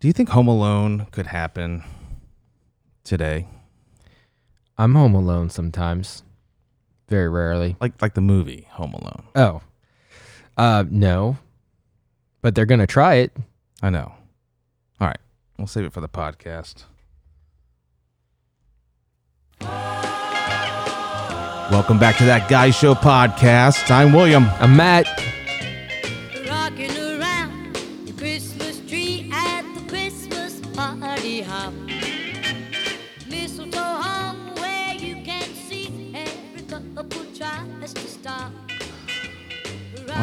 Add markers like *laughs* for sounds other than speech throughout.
Do you think Home Alone could happen today? I'm home alone sometimes. Very rarely. Like like the movie Home Alone. Oh. Uh no. But they're gonna try it. I know. All right. We'll save it for the podcast. Welcome back to that Guy Show podcast. I'm William. I'm Matt.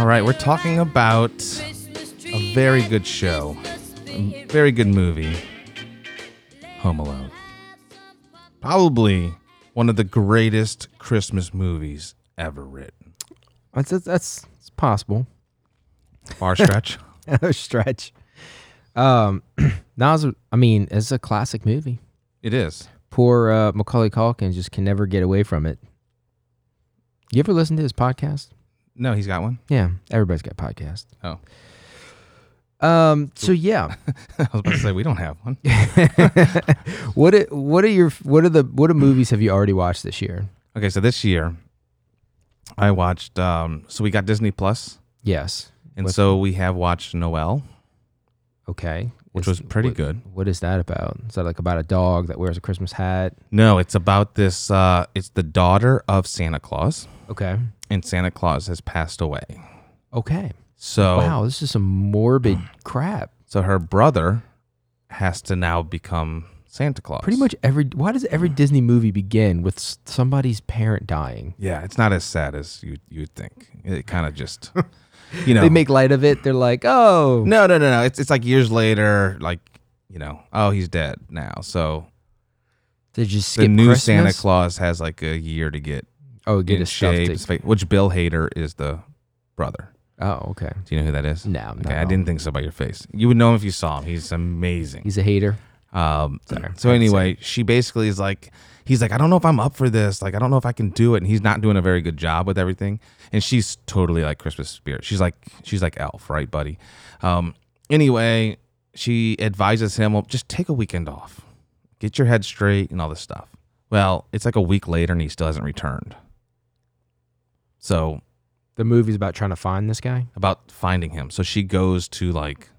All right, we're talking about a very good show, a very good movie, Home Alone. Probably one of the greatest Christmas movies ever written. That's that's, that's it's possible. Far stretch. *laughs* Stretch. Um *clears throat* now I mean, it's a classic movie. it is. Poor uh, Macaulay Culkin just can never get away from it. You ever listen to his podcast? No, he's got one. Yeah, everybody's got podcasts. Oh, Um. So yeah, *laughs* I was about to say we don't have one. *laughs* what are, what are your what are the what are movies have you already watched this year? Okay, so this year I watched. Um, so we got Disney Plus, Yes. and so we have watched Noel. Okay. Which was pretty what- good. What is that about? Is that like about a dog that wears a Christmas hat? No, it's about this. Uh, it's the daughter of Santa Claus, Okay. and Santa Claus has passed away. Okay. So Wow, this is some morbid *clears throat* crap. So her brother has to now become Santa Claus. Pretty much every why does every *sighs* Disney movie begin with somebody's parent dying? Yeah, it's not as sad as you you'd think. It kind of just, *laughs* you know, They make light of it. They're like, "Oh, no, no, no, no. It's it's like years later, like you know, oh, he's dead now. So they just the new Christmas? Santa Claus has like a year to get Oh, get in his shape, which Bill Hader is the brother. Oh, okay. Do you know who that is? No, Okay, no. I didn't think so by your face. You would know him if you saw him. He's amazing. He's a hater. Um, Sorry, so anyway, she basically is like, he's like, I don't know if I'm up for this. Like, I don't know if I can do it. And he's not doing a very good job with everything. And she's totally like Christmas spirit. She's like, she's like Elf, right, buddy? Um, anyway, she advises him, well, just take a weekend off, get your head straight, and all this stuff. Well, it's like a week later, and he still hasn't returned. So The movie's about trying to find this guy. about finding him. So she goes to like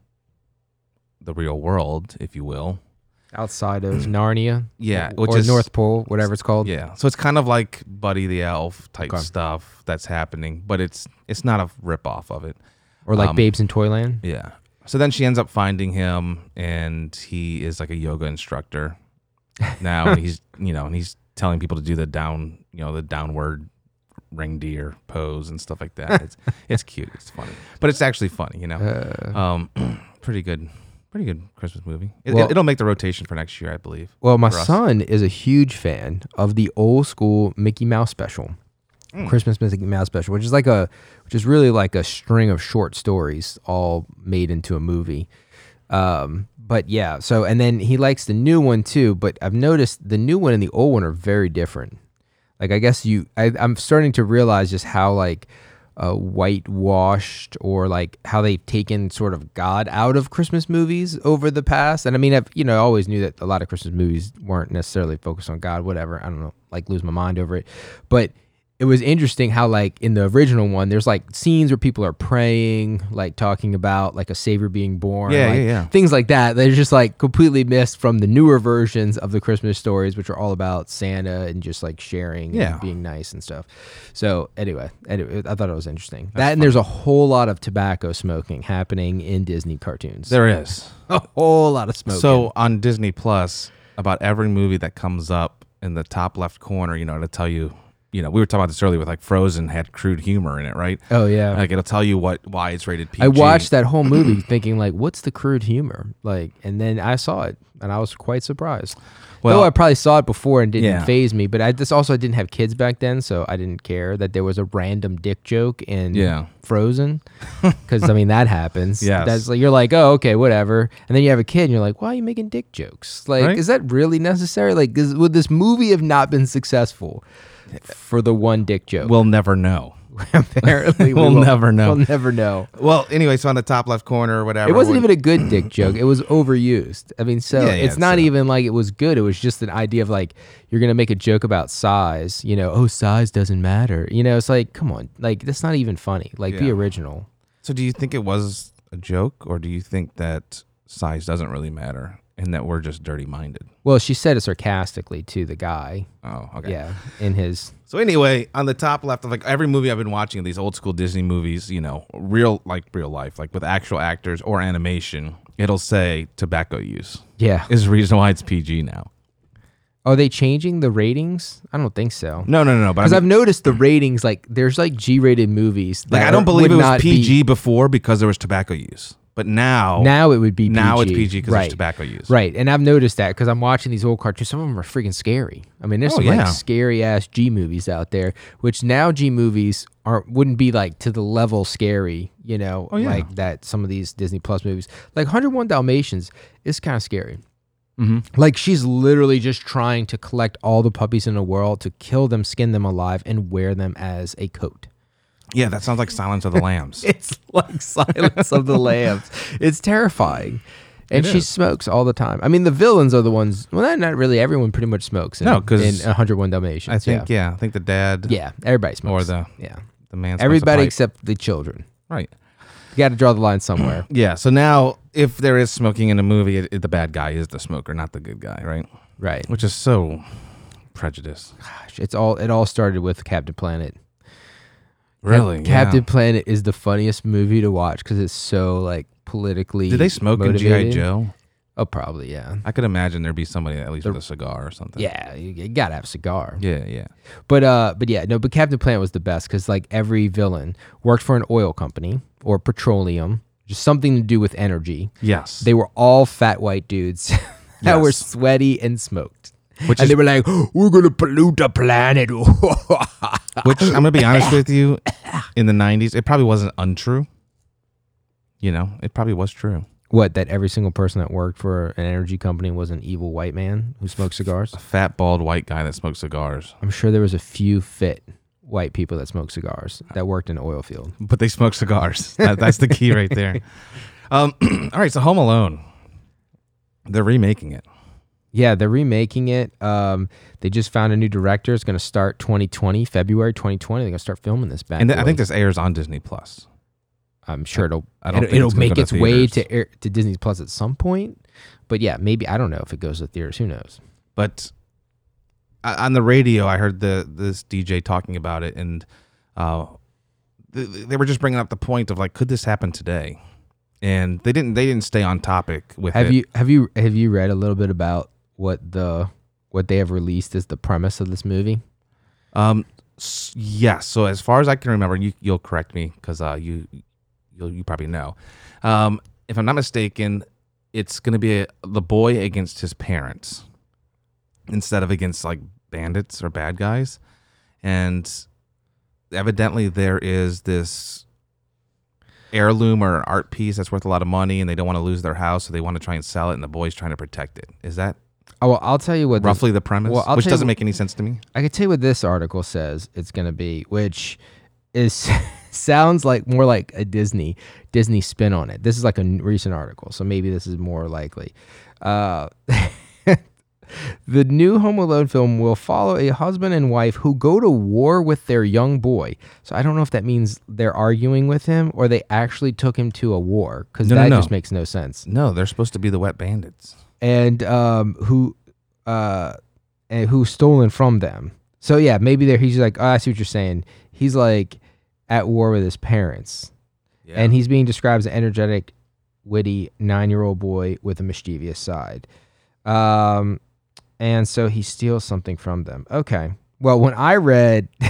the real world, if you will. Outside of Narnia. Yeah, or which is- North Pole, whatever it's called. Yeah, so it's kind of like Buddy the Elf type Okay. stuff that's happening, but it's it's not a rip off of it. Or like Um, Babes in Toyland. Yeah. So then she ends up finding him, and he is like a yoga instructor *laughs* now. and he's you know, and he's telling people to do the down, you know, the downward reindeer pose and stuff like that. It's *laughs* it's cute. It's funny, but it's actually funny. You know, Uh, um, *clears throat* pretty good, pretty good Christmas movie. It, Well- it'll make the rotation for next year, I believe. well, my son is a huge fan of the old school Mickey Mouse special. Mm. Christmas Mickey Mouse special, which is like a which is really like a string of short stories all made into a movie. Um, but yeah, so and then he likes the new one too. But I've noticed the new one and the old one are very different. Like I guess you, I, I'm starting to realize just how like uh, whitewashed or like how they've taken sort of God out of Christmas movies over the past. And I mean, I've you know I always knew that a lot of Christmas movies weren't necessarily focused on God. Whatever, I don't know, like lose my mind over it, but it was interesting how like in the original one there's like scenes where people are praying like talking about like a savior being born Yeah, like, yeah, yeah. things like that they're just like completely missed from the newer versions of the christmas stories which are all about santa and just like sharing Yeah. and being nice and stuff so anyway, anyway i thought it was interesting that and there's a whole lot of tobacco smoking happening in disney cartoons There is. *laughs* a whole lot of smoking So on Disney Plus, about every movie that comes up in the top left corner, you know, to tell you, you know, we were talking about this earlier with like Frozen had crude humor in it, right? oh yeah Like it'll tell you what why it's rated PG. I watched that whole movie *clears throat* thinking like, what's the crude humor? Like, and then I saw it and I was quite surprised. Well- Though I probably saw it before and didn't Yeah. faze me, but I just also I didn't have kids back then, so I didn't care that there was a random dick joke in Yeah. Frozen. *laughs* Because I mean that happens. Yeah, that's like you're like, oh okay, whatever, and then you have a kid and you're like, why are you making dick jokes? Like, Right. is that really necessary? Like, is, would this movie have not been successful for the one dick joke? We'll never know. *laughs* Apparently, we We'll never know. We'll never know. Well, anyway, so on the top left corner or whatever. It wasn't when- even a good dick joke. It was overused. I mean, so Yeah, yeah, it's it's, not uh, even like it was good. It was just an idea of like you're gonna make a joke about size. You know, oh, size doesn't matter. You know, it's like come on, like that's not even funny. Like be original. So do you think it was a joke or do you think that size doesn't really matter and that we're just dirty minded? Well, she said it sarcastically to the guy. Oh, okay. Yeah, in his So anyway, on the top left of like every movie I've been watching, these old school Disney movies, you know, real like real life, like with actual actors or animation, it'll say tobacco use yeah. is the reason why it's PG now. Are they changing the ratings? I don't think so. No, no, no, no. But I Because mean, I've noticed the ratings, like there's like G-rated movies. like I don't believe it was not be- PG before because there was tobacco use, but now Now it would be PG. now it's PG because right. there's tobacco use. Right, and I've noticed that because I'm watching these old cartoons. Some of them are freaking scary. I mean, there's Oh, some yeah. like scary ass G movies out there, which now G movies aren't wouldn't be like to the level scary, you know, Oh, yeah. like that. Some of these Disney Plus movies, like 101 Dalmatians, is kind of scary. Mm-hmm. Like she's literally just trying to collect all the puppies in the world to kill them, skin them alive, and wear them as a coat. Yeah, that sounds like *laughs* Silence of the Lambs. It's like Silence of the Lambs. It's terrifying. And It she is. smokes all the time. I mean, the villains are the ones. Well, not- not really. Everyone pretty much smokes. In, No, 'cause in 101 Dalmatians. I think yeah. I think the dad yeah, everybody smokes. or the yeah, the man smokes a everybody pipe. except the children. right. You got to draw the line somewhere. *clears throat* Yeah. So now, if there is smoking in a movie, it, it- the bad guy is the smoker, not the good guy, right? right. Which is so prejudice. Gosh, it's all. It all started with Captain Planet. Cap- Really, Captain Planet is the funniest movie to watch because it's so like politically. Did they smoke in GI motivated. Joe? Oh, probably yeah. I could imagine there'd be somebody at least with a cigar or something. Yeah, you, you gotta have a cigar. Yeah. Yeah. But uh, but yeah, no. But Captain Planet was the best because like every villain worked for an oil company or petroleum, just something to do with energy. Yes. They were all fat white dudes *laughs* that were Yes. sweaty and smoked. Which and is- they were like, "We're gonna pollute the planet." *laughs* Which I'm gonna be honest with you, *laughs* in the '90s, it probably wasn't untrue. You know, it probably was true. what? That every single person that worked for an energy company was an evil white man who smoked cigars. A fat, bald, white guy that smoked cigars, I'm sure there was a few fit white people that smoked cigars that worked in oil field. but they smoked cigars. *laughs* That, that's the key right there. Um, *clears throat* all right, so Home Alone, they're remaking it. Yeah, they're remaking it. Um, they just found a new director. It's going to start 2020, February 2020. They're going to start filming this back. And th- I think this airs on Disney Plus. I'm sure it'll I don't it'll, think it'll it's make go to its way to air, to Disney Plus at some point. But yeah, maybe I don't know if it goes to theaters. Who knows? But on the radio, I heard the this DJ talking about it, and uh, th- they were just bringing up the point of like, could this happen today? And they didn't. They didn't stay on topic with Have it. you have you have you read a little bit about what the what they have released is the premise of this movie? Um, yes. So as far as I can remember, you you'll correct me because uh, you you'll you probably know. Um, if I'm not mistaken, it's going to be a, the boy against his parents instead of against like bandits or bad guys, and evidently there is this heirloom or art piece that's worth a lot of money, and they don't want to lose their house, so they want to try and sell it, and the boy's trying to protect it. Is that Oh, well, I'll tell you what. this- roughly the premise? well, Which doesn't wh- make any sense to me. I can tell you what this article says it's going to be, which is *laughs* sounds like more like a Disney Disney spin on it. This is like a recent article, so maybe this is more likely. Uh, *laughs* the new Home Alone film will follow a husband and wife who go to war with their young boy. So I don't know if that means they're arguing with him or they actually took him to a war because No, no, that no. just makes no sense No, they're supposed to be the wet bandits. And um, who uh, and who's stolen from them. So yeah, maybe there he's like, oh, I see what you're saying. He's like at war with his parents, and he's being described as an energetic, witty nine-year-old boy with a mischievous side. Um, and so he steals something from them. Okay. Well, when I read *laughs*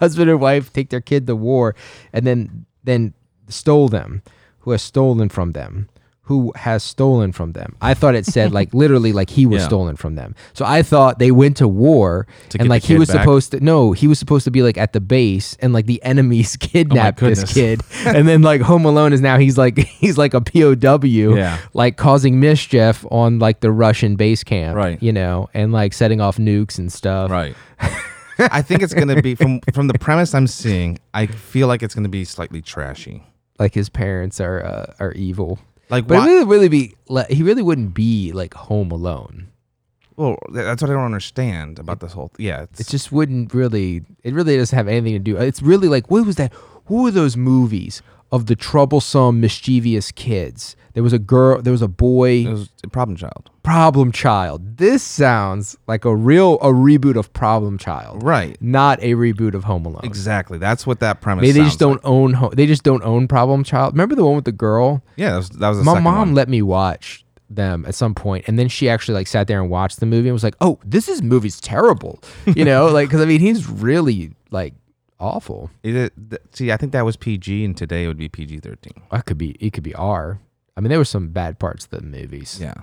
husband and wife take their kid to war, and then then stole them, who has stolen from them, who has stolen from them. I thought it said like *laughs* literally like he was Yeah. stolen from them. So I thought they went to war To and like he was back? supposed to no, he was supposed to be like at the base and like the enemies *laughs* kidnapped this kid. *laughs* and then like Home Alone is now he's like he's like a POW Yeah. like causing mischief on like the Russian base camp. Right. You know, and like setting off nukes and stuff. Right. I think it's gonna be from from the premise I'm seeing. I feel like it's gonna be slightly trashy. like his parents are uh, are evil. Like, But why, it really, really be like, he really wouldn't be like Home Alone. well, that's what I don't understand about this whole. Yeah, it's, It just wouldn't really. It really doesn't have anything to do. It's really like what was that? Who were those movies of the troublesome, mischievous kids? There was a girl. There was a boy. it was a problem child. Problem Child. This sounds like a real a reboot of Problem Child, Right. not a reboot of Home Alone. Exactly. That's what that premise. Maybe they just don't own. Ho- they just don't own Problem Child. Remember the one with the girl? Yeah, that was, that was My mom one. let me watch them at some point, and then she actually like sat there and watched the movie and was like, "Oh, this is movie's terrible," you know, *laughs* like because I mean he's really like awful. It, th- see, I think that was PG, and today it would be PG thirteen. That could be it. Could be R. I mean, there were some bad parts of the movies. Yeah.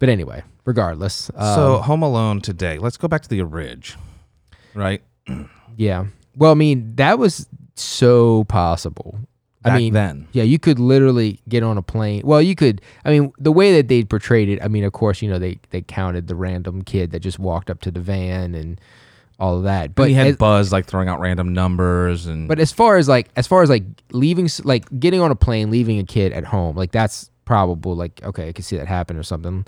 But anyway, regardless. Um, so Home Alone today. Let's go back to the Ridge, right? *clears throat* yeah. Well, I mean, that was so possible. I Back mean, then. yeah, you could literally get on a plane. Well, you could. I mean, the way that they portrayed it. I mean, of course, you know they they counted the random kid that just walked up to the van and all of that. But But he had as, Buzz like throwing out random numbers and. but as far as like as far as like leaving, s- like getting on a plane, leaving a kid at home, like that's probable. Like okay, I can see that happen or something.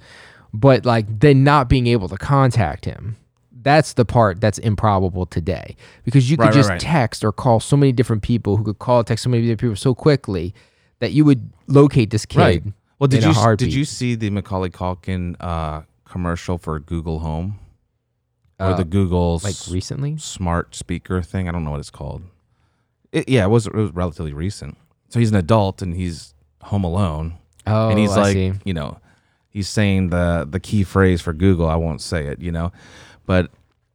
But like then not being able to contact him. That's the part that's improbable today because you could Right, right, just right. text or call so many different people who could call, text so many different people so quickly that you would locate this kid. right. Well, did you did you see the Macaulay Culkin uh, commercial for Google Home or Uh, the Google like recently? smart speaker thing? I don't know what it's called. It, yeah, it was it was relatively recent. So he's an adult and he's home alone, Oh, and he's I like, see. you know, he's saying the the key phrase for Google. I won't say it, you know, but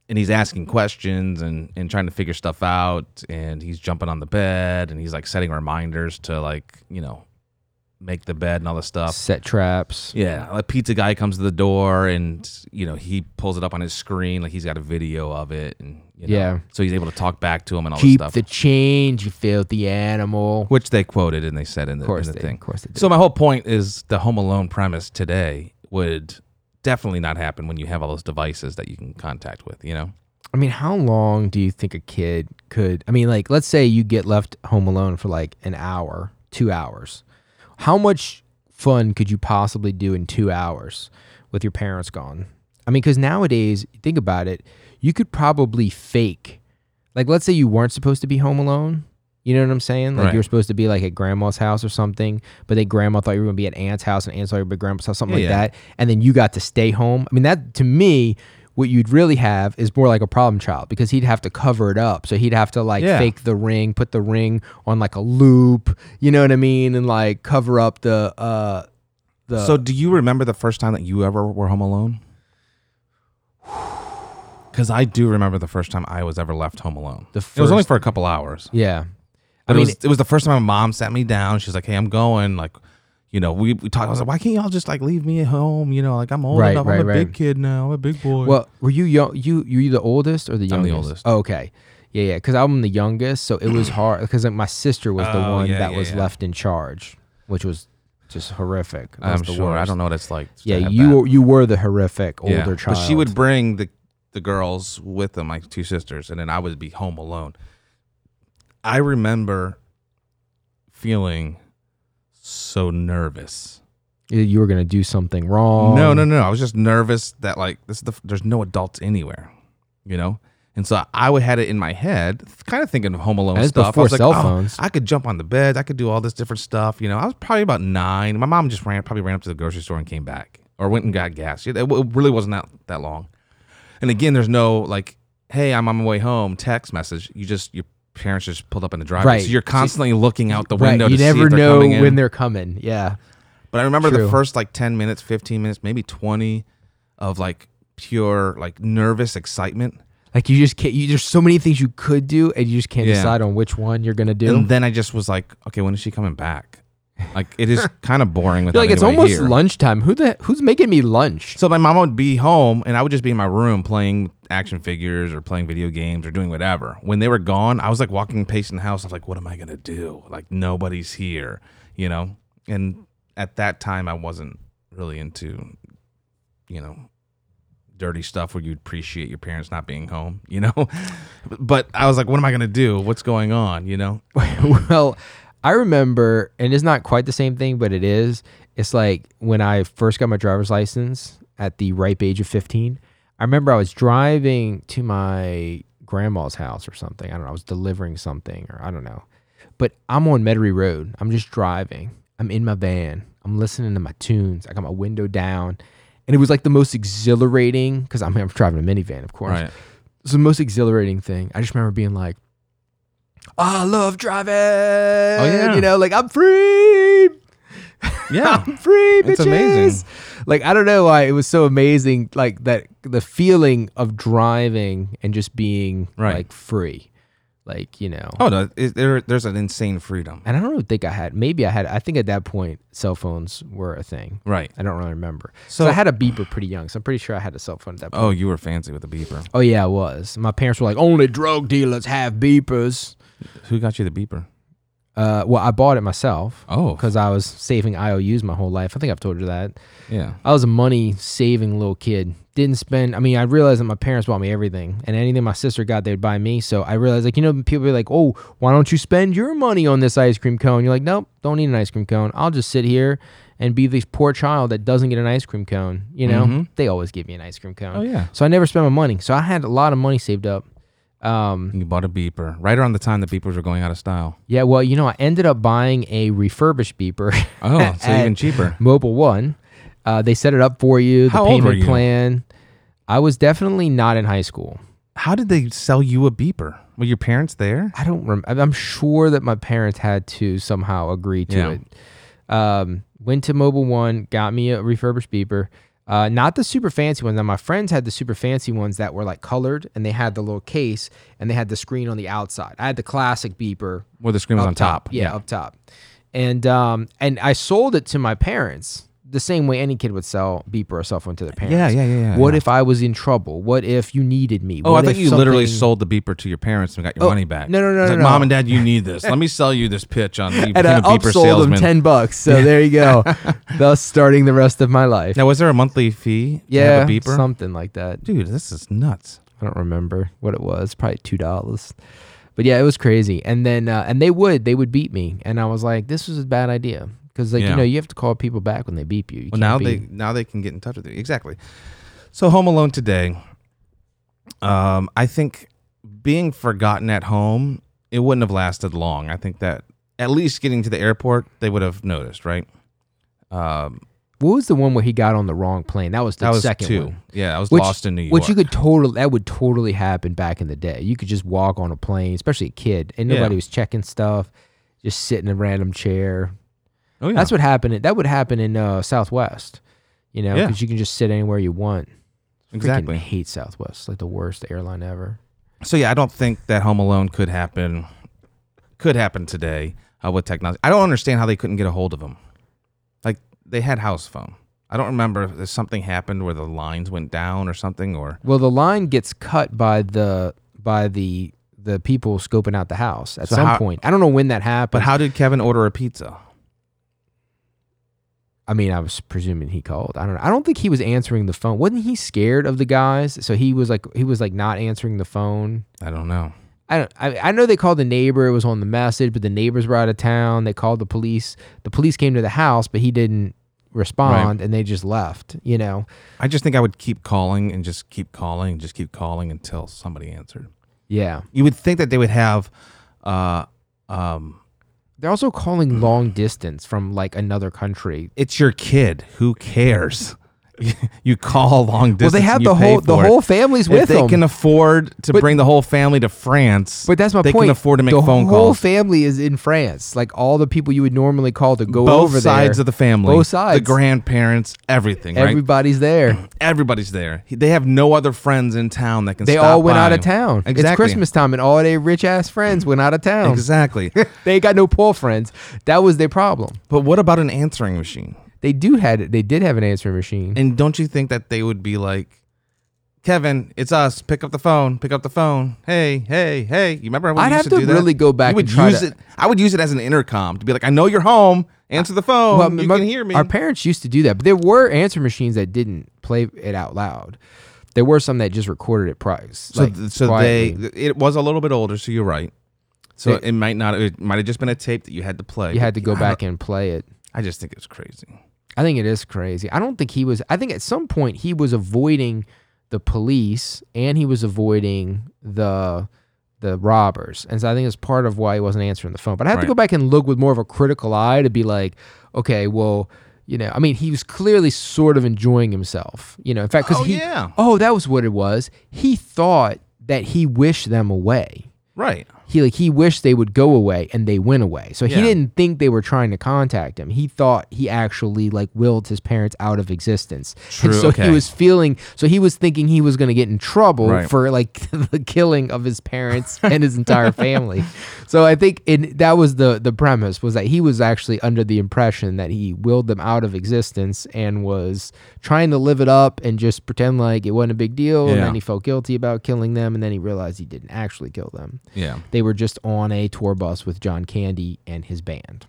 and he's asking questions and and trying to figure stuff out, and he's jumping on the bed and he's like setting reminders to like you know make the bed and all this stuff. set traps. Yeah, a pizza guy comes to the door and you know he pulls it up on his screen like he's got a video of it and you know, Yeah. so he's able to talk back to him and all Keep this stuff. the change, you filthy animal. which they quoted and they said in the, in the they, thing. of course they did. So my whole point is the Home Alone premise today would definitely not happen when you have all those devices that you can contact with. You know, I mean, how long do you think a kid could? I mean, like, let's say you get left home alone for like an hour, two hours. How much fun could you possibly do in two hours with your parents gone? I mean, because nowadays, think about it, you could probably fake. Like, let's say you weren't supposed to be home alone. You know what I'm saying? Like Right. you were supposed to be like at grandma's house or something, but then grandma thought you were gonna be at aunt's house and aunt thought you were at grandma's house, something Yeah, like yeah. that. And then you got to stay home. I mean, that to me, what you'd really have is more like a problem child because he'd have to cover it up. So he'd have to like Yeah. fake the ring, put the ring on like a loop, you know what I mean, and like cover up the uh the so do you remember the first time that you ever were home alone? *sighs* Because I do remember the first time I was ever left home alone. The it was only for a couple hours. yeah. But I mean, it was it was the first time my mom sat me down. She's like, "Hey, I'm going." Like, you know, we, we talked. I was like, "Why can't y'all just like leave me at home?" You know, like I'm old Right, enough. right, I'm a big kid now. I'm a big boy. Well, were you young? You you you the oldest or the I'm youngest? the oldest. Oh, okay. Yeah, yeah. Because I'm the youngest, so it was *clears throat* hard. Because like, my sister was the Oh, one yeah, that yeah, was yeah. left in charge, which was just horrific. That was I'm the sure. I worst. don't know what it's like. to Yeah, have you that. were, you were the horrific older child. But she would bring the the girls with them, like two sisters, and then I would be home alone. I remember feeling so nervous. You- you were gonna do something wrong. no, no, no. I was just nervous that like this is the there's no adults anywhere, you know. And so I would had it in my head, kind of thinking of Home Alone stuff. I before was like, cell oh, phones. I could jump on the bed. I could do all this different stuff. You know, I was probably about nine. My mom just ran, probably ran up to the grocery store and came back, or went and got gas. It, really wasn't that that long. And again, there's no like, hey, I'm on my way home. Text message. You just your parents just pulled up in the driveway, Right. so you're constantly looking out the Right, window. you to see never they're know when they're coming. Yeah, But I remember the first like 10 minutes, 15 minutes, maybe 20 of like pure like nervous excitement. like you just can't. You, there's so many things you could do, and you just can't Yeah. decide on which one you're gonna do. And then I just was like, okay, when is she coming back? Like it is *laughs* kind of boring feel like it's almost here. lunchtime. Who the who's making me lunch? So my mom would be home and I would just be in my room playing action figures or playing video games or doing whatever. When they were gone, I was like walking pacing the house. I was like, what am I going to do? Like nobody's here, you know? And at that time I wasn't really into, you know, dirty stuff where you appreciate your parents not being home, *laughs* you know. but I was like, what am I gonna do? What's going on? You know? *laughs* well, I remember, and it's not quite the same thing, but it is. It's like when I first got my driver's license at the ripe age of 15. I remember I was driving to my grandma's house or something. I don't know. I was delivering something or I don't know. But I'm on Metairie Road. I'm just driving. I'm in my van. I'm listening to my tunes. I got my window down. And it was like the most exhilarating because I'm, I'm driving a minivan, of course. Right. It's the most exhilarating thing. I just remember being like, I love driving. Oh yeah. You know, like I'm free. Yeah. *laughs* I'm free, bitches. It's amazing. Like I don't know why it was so amazing. Like that, the feeling of driving and just being Right. like free, like you know. oh no, it, there, there's an insane freedom. And I don't think I had. Maybe I had. I think at that point, cell phones were a thing. Right. I don't really remember. So- So I had a beeper pretty young. So I'm pretty sure I had a cell phone at that oh, point. Oh, you were fancy with a beeper. Oh yeah, I was. My parents were like, only drug dealers have beepers. Who got you the beeper? Uh, well, I bought it myself. Oh. because I was saving IOUs my whole life. I think I've told you that. Yeah. I was a money saving little kid. Didn't spend. I mean, I realized that my parents bought me everything, and anything my sister got, they'd buy me. So I realized, like, you know, people be like, "Oh, why don't you spend your money on this ice cream cone?" You're like, "Nope, don't need an ice cream cone. I'll just sit here and be this poor child that doesn't get an ice cream cone." You know, Mhm. they always give me an ice cream cone. Oh yeah. So I never spent my money. So I had a lot of money saved up. Um, You bought a beeper right around the time the beepers were going out of style. yeah, well, you know, I ended up buying a refurbished beeper. Oh, so *laughs* even cheaper. Mobile One. Uh, they set it up for you. The How old payment were you? plan. I was definitely not in high school. How did they sell you a beeper? Were your parents there? I don't remember. I'm sure that my parents had to somehow agree to Yeah. it. Um, went to Mobile One, got me a refurbished beeper. Uh, not the super fancy ones. Now my friends had the super fancy ones that were like colored, and they had the little case, and they had the screen on the outside. I had the classic beeper, Where the screen was on top. Yeah, up top. And um, and I sold it to my parents the same way any kid would sell beeper or cell phone to their parents. Yeah, yeah, yeah, yeah, What yeah. if I was in trouble? What if you needed me? Oh, What I thought if you literally sold the beeper to your parents and got your Oh, money back. no, no, no, no, like, no. Mom and Dad, you need this. Let me *laughs* sell you this pitch on the beeper salesman. and I beeper upsold them ten bucks. So there you go. *laughs* Thus starting the rest of my life. Now, was there a monthly fee? to yeah, have a beeper. something like that. Dude, this is nuts. I don't remember what it was. Probably two dollars. But yeah, it was crazy. And then uh, and they would they would beat me, and I was like, this was a bad idea because like Yeah. you know you have to call people back when they beep you. you Well, now be- they now they can get in touch with you. Exactly. So, Home Alone today. Um, I think being forgotten at home, it wouldn't have lasted long. I think that at least getting to the airport, they would have noticed, right? Um, What was the one where he got on the wrong plane? That was the that was second two. one. Yeah, I was Which- lost in New York. Which you could totally that would totally happen back in the day. You could just walk on a plane, especially a kid, and Yeah. nobody was checking stuff. Just sit in a random chair. Oh yeah, That's what happened. That would happen in uh, Southwest. You know, Yeah. because you can just sit anywhere you want. exactly. Freaking hate Southwest. Like the worst airline ever. So yeah, I don't think that Home Alone could happen. Could happen today uh, with technology. I don't understand how they couldn't get a hold of him. Like they had house phone. I don't remember if something happened where the lines went down or something, or Well, the line gets cut by the by the the people scoping out the house at So some how- point. I don't know when that happened. but how did Kevin order a pizza? I mean, I was presuming he called. I don't know. I don't think he was answering the phone. Wasn't he scared of the guys? So he was like he was like not answering the phone. I don't know. I don't. I, I know they called the neighbor. It was on the message, but the neighbors were out of town. They called the police. The police came to the house, but he didn't respond, and they just left. You know. I just think I would keep calling and just keep calling and just keep calling until somebody answered. Yeah. You would think that they would have, uh, um, They're also calling mm. long distance from like another country. it's your kid. Who cares? *laughs* you call long distance. Well, they have the whole the whole family's if with they them. can afford to But- bring the whole family to France, but that's my they point. can afford to make the phone whole calls. family is in France. Like all the people you would normally call to go Both over sides there. of the family, Both sides. the grandparents, everything. Right? Everybody's there. *clears throat* Everybody's there. He- They have no other friends in town that can. They stop all went out by. of town. It's Christmas time, and all their rich ass friends went out of town. Exactly. *laughs* they ain't got no poor friends. That was their problem. but what about an answering machine? They do had they did have an answering machine. And don't you think that they would be like, Kevin, it's us. Pick up the phone. Pick up the phone. Hey, hey, hey. You remember when I'd have used to, to do that? really go back You would and try use to- it. I would use it as an intercom to be like, I know you're home. Answer the phone. Well, you my- can hear me. Our parents used to do that, but there were answer machines that didn't play it out loud. There were some that just recorded it price. So, like, so quietly. they it was a little bit older. So you're right. So It- it, might not. It might have just been a tape that you had to play. you had to go back and play it. I just think it's crazy. I think it is crazy. I don't think he was. I think at some point he was avoiding the police and he was avoiding the the robbers, and so I think it's part of why he wasn't answering the phone. But I have to go back and look with more of a critical eye to be like, okay, well, you know, I mean, he was clearly sort of enjoying himself. You know, in fact, because Oh, he, yeah. oh, that was what it was. He thought that he wished them away. Right. He like he wished they would go away and they went away so he Yeah. didn't think they were trying to contact him he thought he actually like willed his parents out of existence True, and so he was feeling so he was thinking he was going to get in trouble Right. for like *laughs* the killing of his parents *laughs* and his entire family so i think it, that was the the premise was that he was actually under the impression that he willed them out of existence and was trying to live it up and just pretend like it wasn't a big deal and Yeah. then he felt guilty about killing them and then he realized he didn't actually kill them Yeah. they were just on a tour bus with John Candy and his band.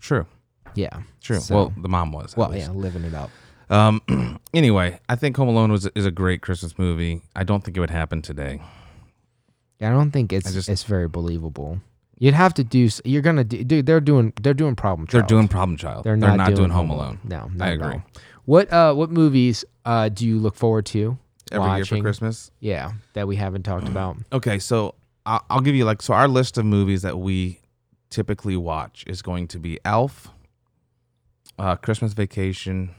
True. Yeah. True. So- well, the mom was. Well, least. yeah, living it up. Um. *clears throat* anyway, I think Home Alone was is a great Christmas movie. I don't think it would happen today. Yeah, I don't think it's just- it's very believable. You'd have to do. You're gonna do. Dude, they're doing. They're doing problem. Child. They're doing Problem Child. They're They're, not, not, doing, Home Alone. No, not I agree. What uh what movies uh do you look forward to Every year for? Christmas. Yeah, that we haven't talked *clears throat* about. Okay, so I'll, I'll give you like so our list of movies that we typically watch is going to be Elf, uh, Christmas Vacation.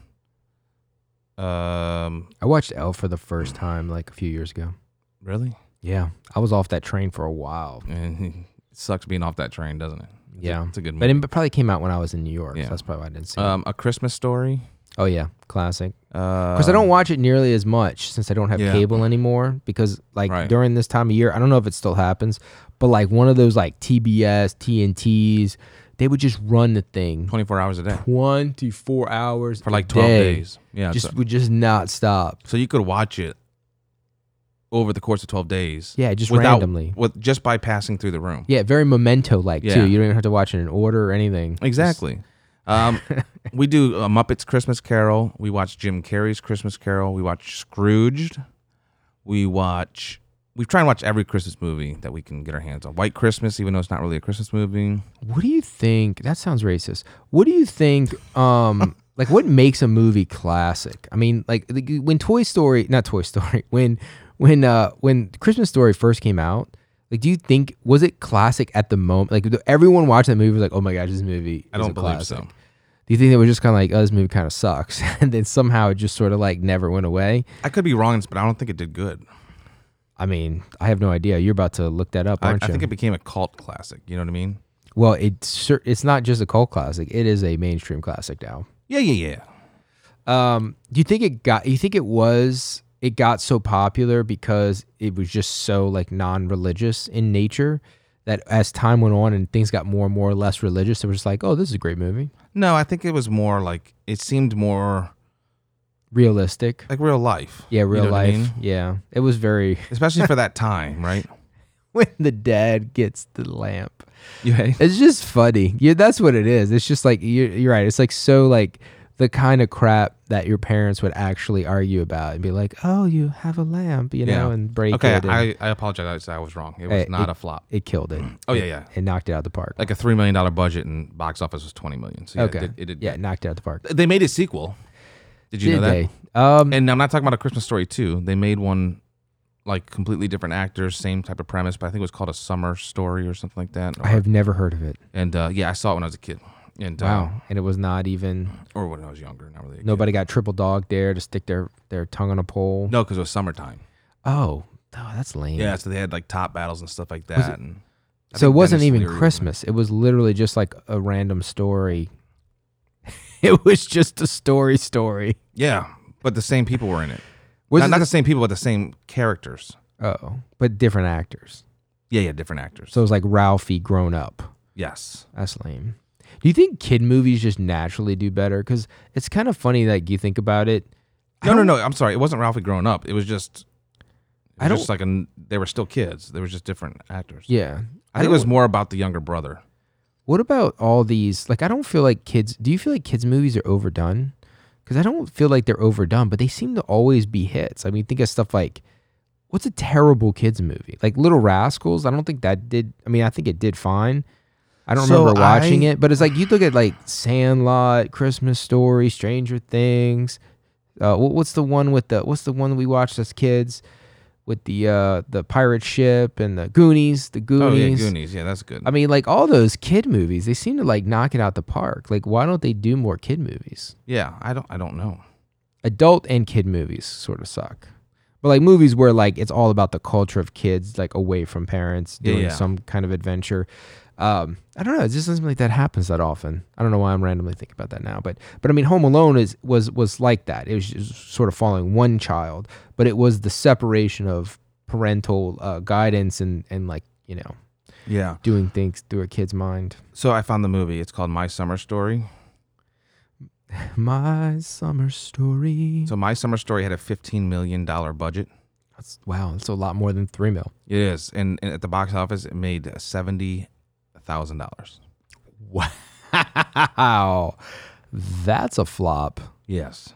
Um, I watched Elf for the first time like a few years ago. really? Yeah, I was off that train for a while. And *laughs* it sucks being off that train, doesn't it? It's a- Yeah. it's a good But movie. it probably came out when I was in New York. Yeah. So that's probably why I didn't see it. um, a Christmas Story. Oh yeah, classic. Because I don't watch it nearly as much since I don't have Yeah. cable anymore. Because like Right. during this time of year, I don't know if it still happens, but like one of those like TBS, TNTs, they would just run the thing twenty four hours a day twenty four hours for like twelve day. days. Yeah, Just so, would just not stop. so you could watch it over the course of twelve days. Yeah, just without, randomly. with just by passing through the room. Yeah, very memento like Yeah. too. You don't even have to watch it in order or anything. Exactly. Um, *laughs* we do a Muppets Christmas Carol. We watch Jim Carrey's Christmas Carol. We watch Scrooged. We watch. We try and watch every Christmas movie that we can get our hands on. White Christmas, even though it's not really a Christmas movie. What do you think? That sounds racist. What do you think? Um, *laughs* like what makes a movie classic? I mean, like, like when Toy Story, not Toy Story, *laughs* when when uh when Christmas Story first came out, like, do you think was it classic at the moment? Like, everyone watching the movie was like, "Oh my gosh, this movie!" I don't a believe classic. so. Do you think they were just kind of like, "Oh, this movie kind of sucks," *laughs* and then somehow it just sort of like never went away? I could be wrong, but I don't think it did good. I mean, I have no idea. You're about to look that up, I, aren't I you? I think it became a cult classic. You know what I mean? well, it's it's not just a cult classic; it is a mainstream classic now. Yeah, yeah, yeah. Um, do you think it got? You think it was? It got so popular because it was just so like non-religious in nature that as time went on and things got more and more less religious, it was just like, oh, this is a great movie, No, I think it was more like it seemed more realistic. like real life. Yeah, You real know what I life. mean? Yeah, it was very *laughs* especially for that time, right? *laughs* when the dad gets the lamp. Yeah. It's just funny. Yeah, that's what it is. It's just like you're, you're right. It's like so like the kind of crap that your parents would actually argue about and be like, "Oh, you have a lamp," you know, Yeah. and break Okay, it. Okay, I, I apologize. I was wrong. It was Hey, not it- a flop. it killed it. Oh, yeah, yeah. It knocked it out of the park. Like a three million dollar budget and box office was twenty million. So yeah, okay. it did, it yeah, it knocked it out of the park. They made a sequel. Did you Did know that? they? Um, And I'm not talking about a Christmas story too. They made one like completely different actors, same type of premise, but I think it was called a summer story or something like that. I have never heard of it. and uh, yeah, I saw it when I was a kid. And uh, Wow. And it was not even or when I was younger, not really. Kid. nobody got triple dog dare to stick their their tongue on a pole. No, because it was summertime. Oh, oh, that's lame. Yeah, so they had like top battles and stuff like that. it- and I so it wasn't Dennis even Leary was in it. Christmas. It was literally just like a random story. *laughs* it was just a story story. Yeah, but the same people were in it. Was not, it not the same people, but the same characters. Oh, but different actors. Yeah, yeah, different actors. So it was like Ralphie grown up. yes, That's lame. Do you think kid movies just naturally do better? Because it's kind of funny that you think about it. No, no, no. I'm sorry. It wasn't Ralphie growing up. It was just. It I was just like a, they were still kids. They were just different actors. Yeah. I think it was more about the younger brother. What about all these? Like, I don't feel like kids. Do you feel like kids' movies are overdone? because I don't feel like they're overdone, but they seem to always be hits. I mean, think of stuff like what's a terrible kids movie like Little Rascals. I don't think that did. I mean, I think it did fine. I don't So remember watching I- it, but it's like you look at like Sandlot, Christmas Story, Stranger Things. Uh, wh- what's the one with the what's the one we watched as kids with the uh the pirate ship and the Goonies, the Oh Goonies. yeah, Goonies. Yeah, that's good. I mean, like all those kid movies, they seem to like knock it out the park. Like, why don't they do more kid movies? yeah, I don't. I don't know. Adult and kid movies sort of suck. But like movies where like it's all about the culture of kids, like away from parents, Yeah, doing yeah. some kind of adventure. Um, I don't know. It just doesn't seem like that happens that often. I don't know why I'm randomly thinking about that now, but but I mean, Home Alone is was was like that. It was just sort of following one child, but it was the separation of parental uh, guidance and and like you know Yeah. doing things through a kid's mind. So I found the movie. It's called My Summer Story. *laughs* My summer story. So My Summer Story had a fifteen million dollar budget. That's, wow, that's a lot more than three mil. It is, and, and at the box office, it made seventy thousand dollars. Wow, that's a flop. Yes.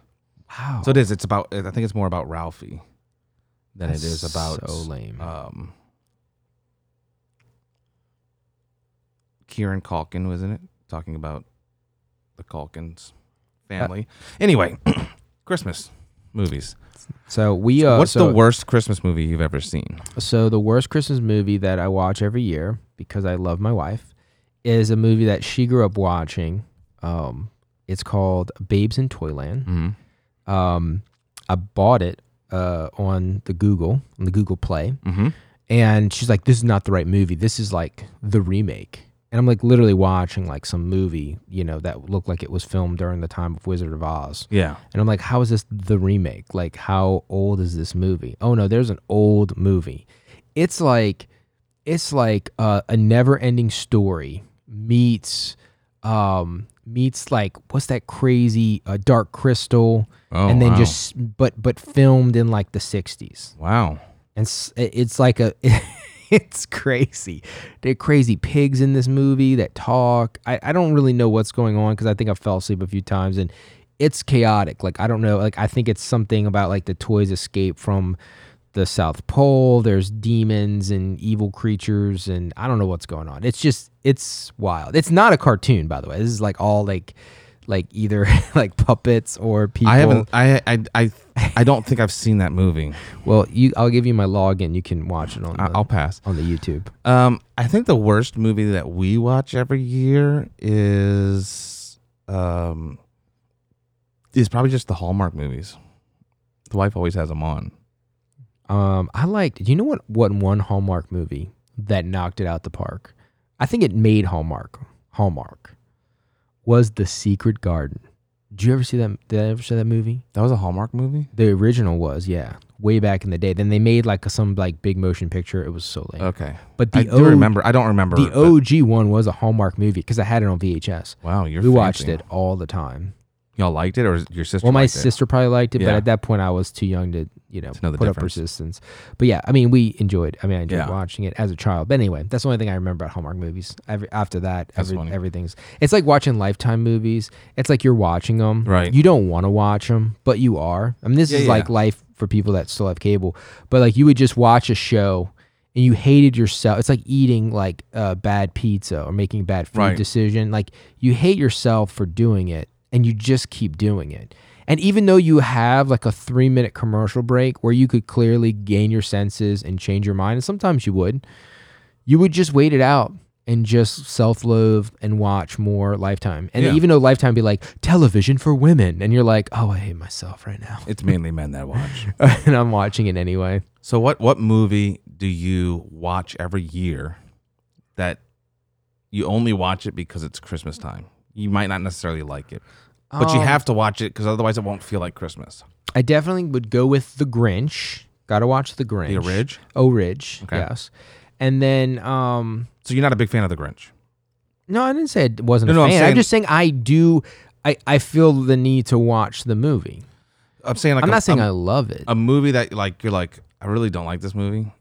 Wow. So it is. It's about. I think it's more about Ralphie than it is about so lame. um Kieran Culkin wasn't it talking about the Culkins family. anyway, *clears throat* Christmas movies. so we uh, What's so, the worst Christmas movie you've ever seen? So the worst Christmas movie that I watch every year because I love my wife is a movie that she grew up watching. Um, it's called Babes in Toyland. Mm-hmm. Um, I bought it uh, on the Google on the Google Play. Mm-hmm. and she's like this is not the right movie this is like the remake and i'm like literally watching like some movie you know that looked like it was filmed during the time of wizard of oz Yeah. and i'm like how is this the remake like how old is this movie oh no there's an old movie it's like it's like uh, a never ending story meets um meets like what's that crazy uh, dark crystal? Oh, and then wow. just but but filmed in like the 60s Wow. and s- it- it's like a *laughs* it's crazy. There are crazy pigs in this movie that talk. I, I don't really know what's going on because i think i fell asleep a few times and it's chaotic. Like i don't know like i think it's something about like the toys escape from the south pole there's demons and evil creatures and i don't know what's going on it's just it's wild it's not a cartoon by the way this is like all like like either *laughs* like puppets or people I haven't. I. I. I. I don't think I've seen that movie. *laughs* well you i'll give you my login you can watch it on the, I'll pass. on the youtube Um, I think the worst movie that we watch every year is um is probably just the Hallmark movies. The wife always has them on. Um, I liked. Do you know what what one Hallmark movie that knocked it out the park? I think it made Hallmark. Hallmark was The Secret Garden. Did you ever see that? Did I ever see that movie? That was a Hallmark movie. The original was, yeah, way back in the day. Then they made like a, some like big motion picture. It was so lame. Okay, but the I do remember. I don't remember the but- OG one was a Hallmark movie because I had it on VHS. Wow, you're we watched fancy. it all the time. Y'all liked it, or your sister? Well, my liked it? sister probably liked it, but Yeah. at that point I was too young to, you know, To know the put up difference. resistance. But yeah, I mean, we enjoyed. I mean, I enjoyed Yeah. watching it as a child. But anyway, that's the only thing I remember about Hallmark movies. Every, after that, That's every, funny. everything's. It's like watching Lifetime movies. It's like you're watching them. Right. You don't want to watch them, but you are. I mean, this Yeah, is like life for people that still have cable. But like you would just watch a show. And you hated yourself. It's like eating like uh, bad pizza or making a bad food Right. decision. Like you hate yourself for doing it, and you just keep doing it. And even though you have like a three minute commercial break where you could clearly gain your senses and change your mind, and sometimes you would, you would just wait it out and just self loathe and watch more Lifetime. And Yeah. even though Lifetime be like television for women, and you're like, oh, I hate myself right now. It's mainly men that watch. *laughs* and I'm watching it anyway. so what? What movie do you watch every year that you only watch it because it's Christmas time? You might not necessarily like it, but you Um, have to watch it because otherwise it won't feel like Christmas. I definitely would go with The Grinch. Gotta watch The Grinch. The Ridge. Oh, Ridge. Okay. Yes. And then, um, So you're not a big fan of the Grinch. No, I didn't say I wasn't No, a no, I'm fan. I'm, saying- just saying I do. I, I feel the need to watch the movie. I'm saying like I'm a, not saying a, I love it. a movie that like you're like I really don't like this movie,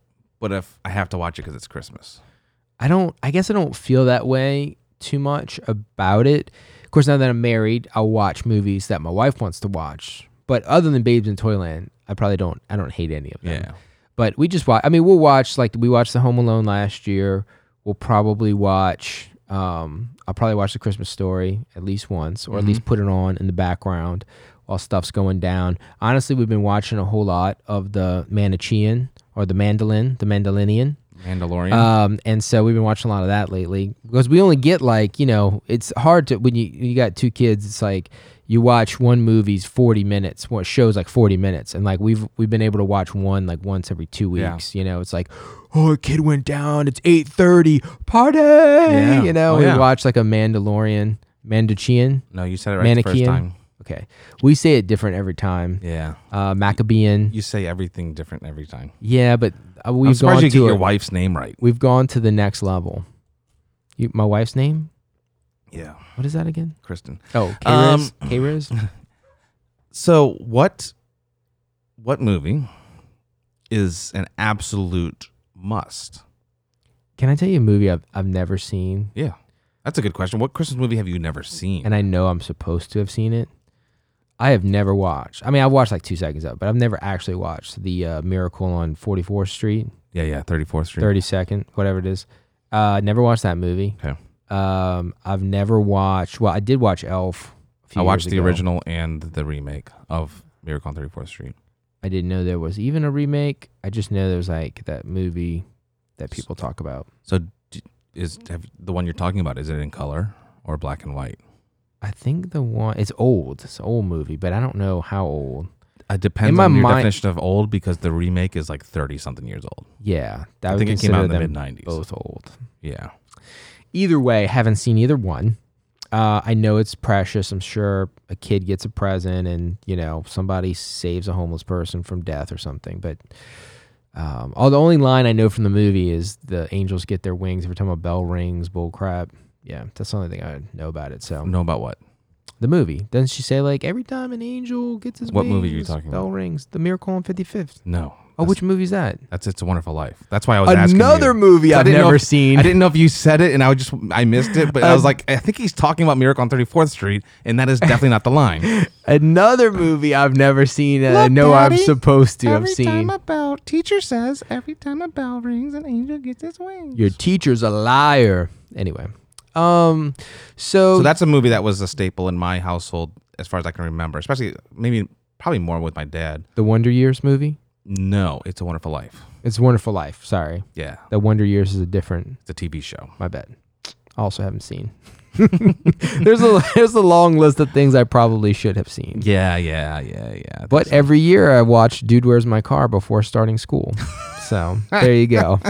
but if I have to watch it because it's Christmas. I don't. I guess I don't feel that way too much about it. Of course, now that I'm married, I'll watch movies that my wife wants to watch. But other than Babes in Toyland, I probably don't. I don't hate any of them. Yeah. But we just watch. I mean, we'll watch like we watched The Home Alone last year. We'll probably watch. Um, I'll probably watch The Christmas Story at least once, or at least put it on in the background while stuff's going down. Honestly, we've been watching a whole lot of the Manichean or the Mandolin, the Mandalorian. Mandalorian. Um, and so we've been watching a lot of that lately because we only get like you know it's hard to when you you got two kids. It's like you watch one movie's forty minutes. What shows like forty minutes, and like we've we've been able to watch one like once every two Yeah. weeks. You know, it's like oh, a kid went down. It's eight thirty. Party. You know, Oh, we yeah. watch like a Mandalorian, Mandachian. no, you said it right the first time. Okay, we say it different every time. Yeah. Uh, Maccabean. You say everything different every time. Yeah, but uh, I'm we've surprised gone you get to your a- wife's name right. we've gone to the next level. You, my wife's name? Yeah. What is that again? Kristen. Oh, Um, K-Riz. *laughs* K-Riz? So what what movie is an absolute must? Can I tell you a movie I've, I've never seen? Yeah. That's a good question. What Christmas movie have you never seen? And I know I'm supposed to have seen it. I have never watched. I mean, I've watched like two seconds of it, but I've never actually watched the uh, Miracle on 44th Street, yeah, yeah, 34th Street. 32nd, whatever it is. Uh, never watched that movie. Okay. Um, I've never watched. Well, I did watch Elf. a few I watched the ago. original and the remake of Miracle on 34th Street. I didn't know there was even a remake. I just know there was like that movie that people talk about. So d- is have, the one you're talking about is it in color or black and white? I think the one it's old. It's an old movie, but I don't know how old. It depends In my on your mind- definition of old because the remake is like 30 something years old. Yeah, that I think it came out in the mid 90s. Both old. Yeah. Either way, haven't seen either one. Uh, I know it's precious. I'm sure a kid gets a present, and you know somebody saves a homeless person from death or something. But um, all the only line I know from the movie is the angels get their wings every time a bell rings. Bull crap. Yeah, that's the only thing I know about it. So Know about what? the movie doesn't she say like every time an angel gets his What wings, movie are you talking bell about? rings. The Miracle on 55th. No. Oh, That's- which movie is that? That's It's a Wonderful Life. That's why I was asking Another movie I I've didn't know never if- seen. I didn't know if you said it, and I just I missed it. But I was Uh, like, I think he's talking about Miracle on 34th Street, and that is definitely not the line. *laughs* Another movie I've never seen. And I Look, know I'm supposed to have seen. a bell, teacher says every time a bell rings, an angel gets his wings. Your teacher's a liar. Anyway, um, so, So that's a movie that was a staple in my household, as far as I can remember. Especially maybe probably more with my dad. the Wonder Years movie. No, It's a Wonderful Life. It's a Wonderful Life. Sorry, Yeah, the Wonder Years is a different. it's a TV show. My bad. I also haven't seen. *laughs* there's a there's a long list of things I probably should have seen. Yeah, yeah, yeah, yeah. But every year I watch Dude Where's My Car before starting school. *laughs* So there you go.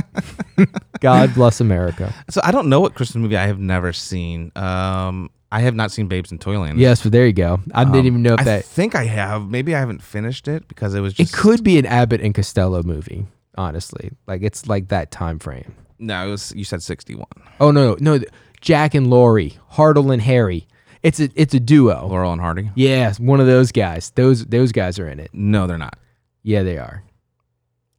*laughs* God bless America. so I don't know what Christmas movie I have never seen. Um, I have not seen Babes in Toyland. Yes, but there you go. I Um, didn't even know if I that think I have. Maybe I haven't finished it because it was just... it could be an Abbott and Costello movie. Honestly, like it's like that time frame. No, it was. You said sixty-one. Oh no, no, Jack and Laurie, Hartle and Harry. It's a it's a duo. Laurel and Hardy. Yeah, it's one of those guys. Those those guys are in it. No, they're not. Yeah, they are.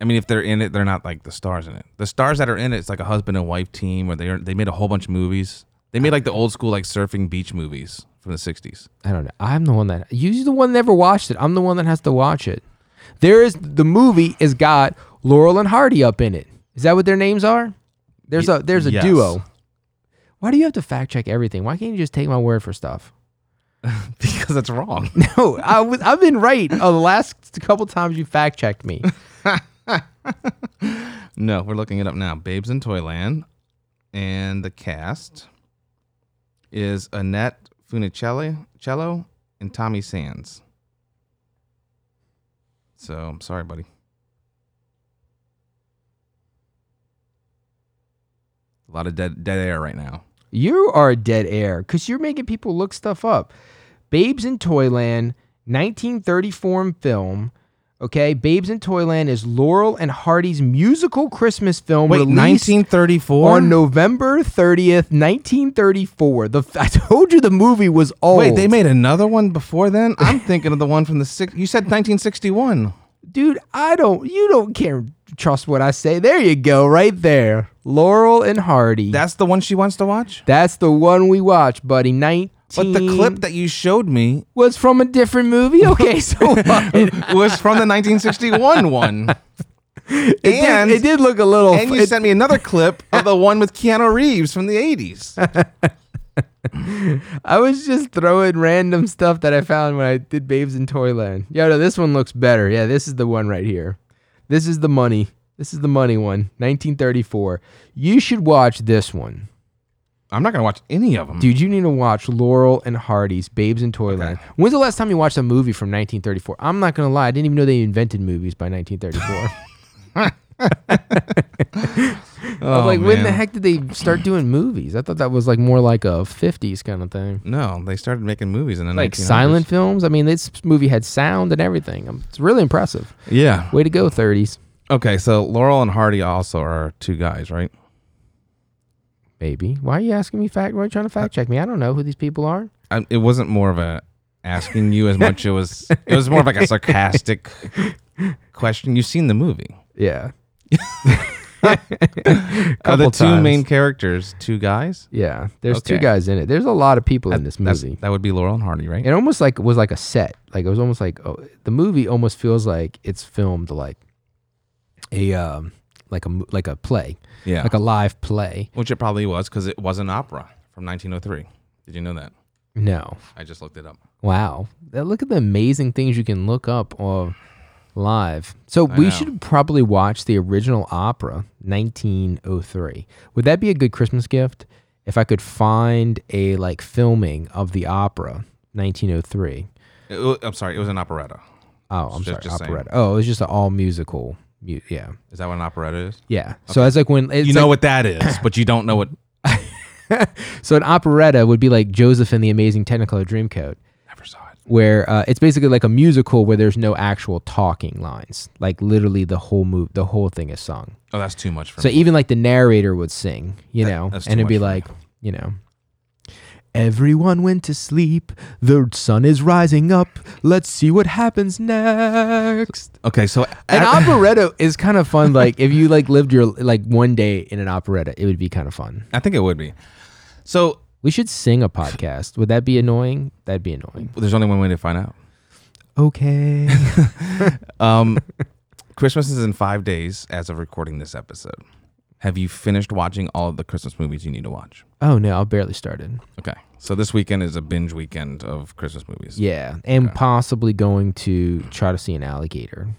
I mean, if they're in it, they're not like the stars in it. The stars that are in it, it's like a husband and wife team where they are, they made a whole bunch of movies. They made like the old school like surfing beach movies from the '60s. I don't know. I'm the one that you're the one that never watched it. I'm the one that has to watch it. There is the movie has got Laurel and Hardy up in it. Is that what their names are? There's a there's a yes. duo. Why do you have to fact check everything? Why can't you just take my word for stuff? *laughs* because it's wrong. *laughs* No, I was I've been right uh, the last couple times you fact checked me. *laughs* *laughs* no, we're looking it up now. Babes in Toyland, and the cast is Annette Funicello cello and Tommy Sands. So I'm sorry, buddy. A lot of dead dead air right now. You are dead air because you're making people look stuff up. Babes in Toyland, 1934 film. Okay, Babes in Toyland is Laurel and Hardy's musical Christmas film Wait, released 1934. on November 30th, 1934. The *laughs* I told you the movie was old. Wait, they made another one before then. I'm *laughs* thinking of the one from the six. You said 1961. dude. I don't. You don't care. Trust what I say. There you go, right there. Laurel and Hardy. That's the one she wants to watch. That's the one we watch, buddy. Night But the clip that you showed me was from a different movie. Okay, *laughs* so what? was from the 1961 one. It and did, it did look a little. and you it- sent me another clip of the one with Keanu Reeves from the 80s. *laughs* I was just throwing random stuff that I found when I did Babes in Toyland. Yeah, no, this one looks better. Yeah, this is the one right here. This is the money. This is the money one. 1934. You should watch this one. I'm not going to watch any of them. Dude, you need to watch Laurel and Hardy's Babes in Toyland. Okay. When's the last time you watched a movie from 1934? I'm not going to lie. I didn't even know they invented movies by 1934. *laughs* *laughs* I Oh, like, when the heck did they start doing movies? I thought that was like more like a 50s kind of thing. No, they started making movies in the Like 1900s. silent films. I mean, this movie had sound and everything. Um, It's really impressive. Yeah. Way to go, 30s. Okay, so Laurel and Hardy also are two guys, right? Baby. Why are you asking me fact? Why are you trying to fact check me? I don't know who these people are. I, it wasn't more of a asking you as much it was *laughs* it was more of like a sarcastic question. You've seen the movie. Yeah. *laughs* Are the two times. main characters two guys? Yeah. There's two guys in it. There's a lot of people in this movie. that would be Laurel and Hardy, right? It almost like was like a set. Like it was almost like oh, the movie almost feels like it's filmed like a um like a like a play, Yeah. like a live play. Which it probably was because it was an opera from 1903. Did you know that? No, I just looked it up. wow. Look at the amazing things you can look up uh, live. So I we know. should probably watch the original opera, 1903. Would that be a good Christmas gift if I could find a like filming of the opera, 1903? It I'm sorry, it was an operetta. Oh, I'm Just- sorry, just saying. operetta. Oh, it was just an all musical. Mu- yeah. Is that what an operetta is? Yeah. So it's like when it's you know like- what that is, but you don't know what. *laughs* so an operetta would be like Joseph and the Amazing Technicolor Dreamcoat, Never saw it. where uh, it's basically like a musical where there's no actual talking lines. Like literally the whole move, the whole thing is sung. Oh, that's too much for So me. even like the narrator would sing, you know, that's too and it'd be much for like, you know. Everyone went to sleep. The sun is rising up. Let's see what happens next. Okay, so An *laughs* operetta is kind of fun. Like if you like lived your like one day in an operetta, it would be kind of fun. I think it would be. So We should sing a podcast. Would that be annoying? That'd be annoying. there's only one way to find out. Okay. *laughs* Um, Christmas is in five days as of recording this episode. Have you finished watching all of the Christmas movies you need to watch? oh no, I barely started. Okay, so this weekend is a binge weekend of Christmas movies. Yeah, and Okay. possibly going to try to see an alligator.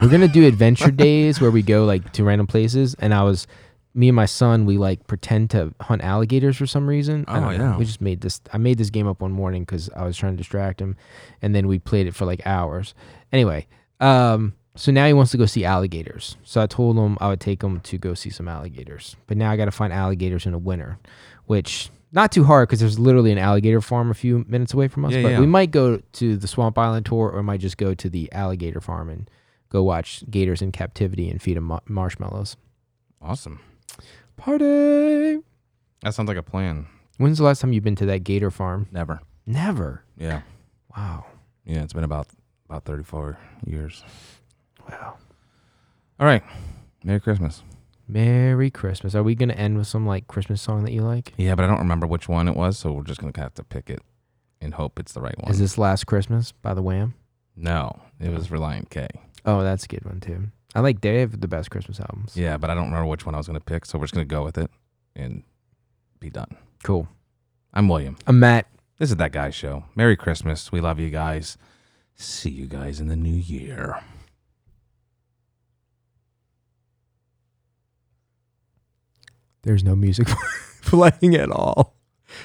We're gonna do adventure *laughs* days where we go like to random places, and I was, me and my son, we like pretend to hunt alligators for some reason. I Oh, don't know. yeah. We just made this. I made this game up one morning because I was trying to distract him, and then we played it for like hours. Anyway, um, so now he wants to go see alligators. So I told him I would take him to go see some alligators, but now I got to find alligators in the winter, which. Not too hard because there's literally an alligator farm a few minutes away from us. Yeah, but yeah. we might go to the Swamp Island tour or might just go to the alligator farm and go watch gators in captivity and feed them ma- marshmallows. Awesome. Party! That sounds like a plan. When's the last time you've been to that gator farm? Never. Never. Yeah. Wow. Yeah, it's been about about 34 years. Wow. All right. Merry Christmas. Merry Christmas. Are we going to end with some like Christmas song that you like? Yeah, but I don't remember which one it was, so we're just gonna have to pick it and hope it's the right one. Is this Last Christmas by the Wham? no, it was Relient K. Oh, that's a good one too. I like they have the best Christmas albums. Yeah, but I don't remember which one I was gonna pick, so we're just gonna go with it and be done. Cool. I'm William. I'm Matt. This is that guy show. Merry Christmas. We love you guys. See you guys in the new year. There's no music *laughs* playing at all.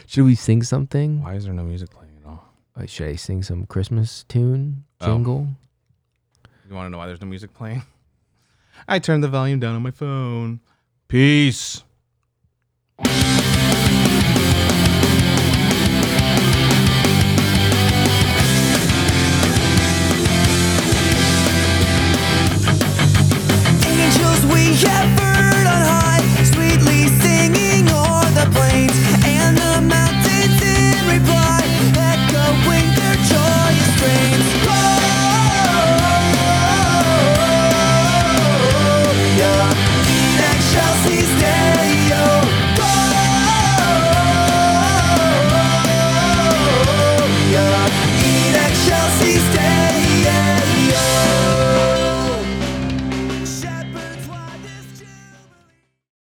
Should we sing something? Why is there no music playing at all? Uh, should I sing some Christmas tune oh. jingle? Oh. You want to know why there's no music playing? *laughs* I turned the volume down on my phone. Peace. Angels we ever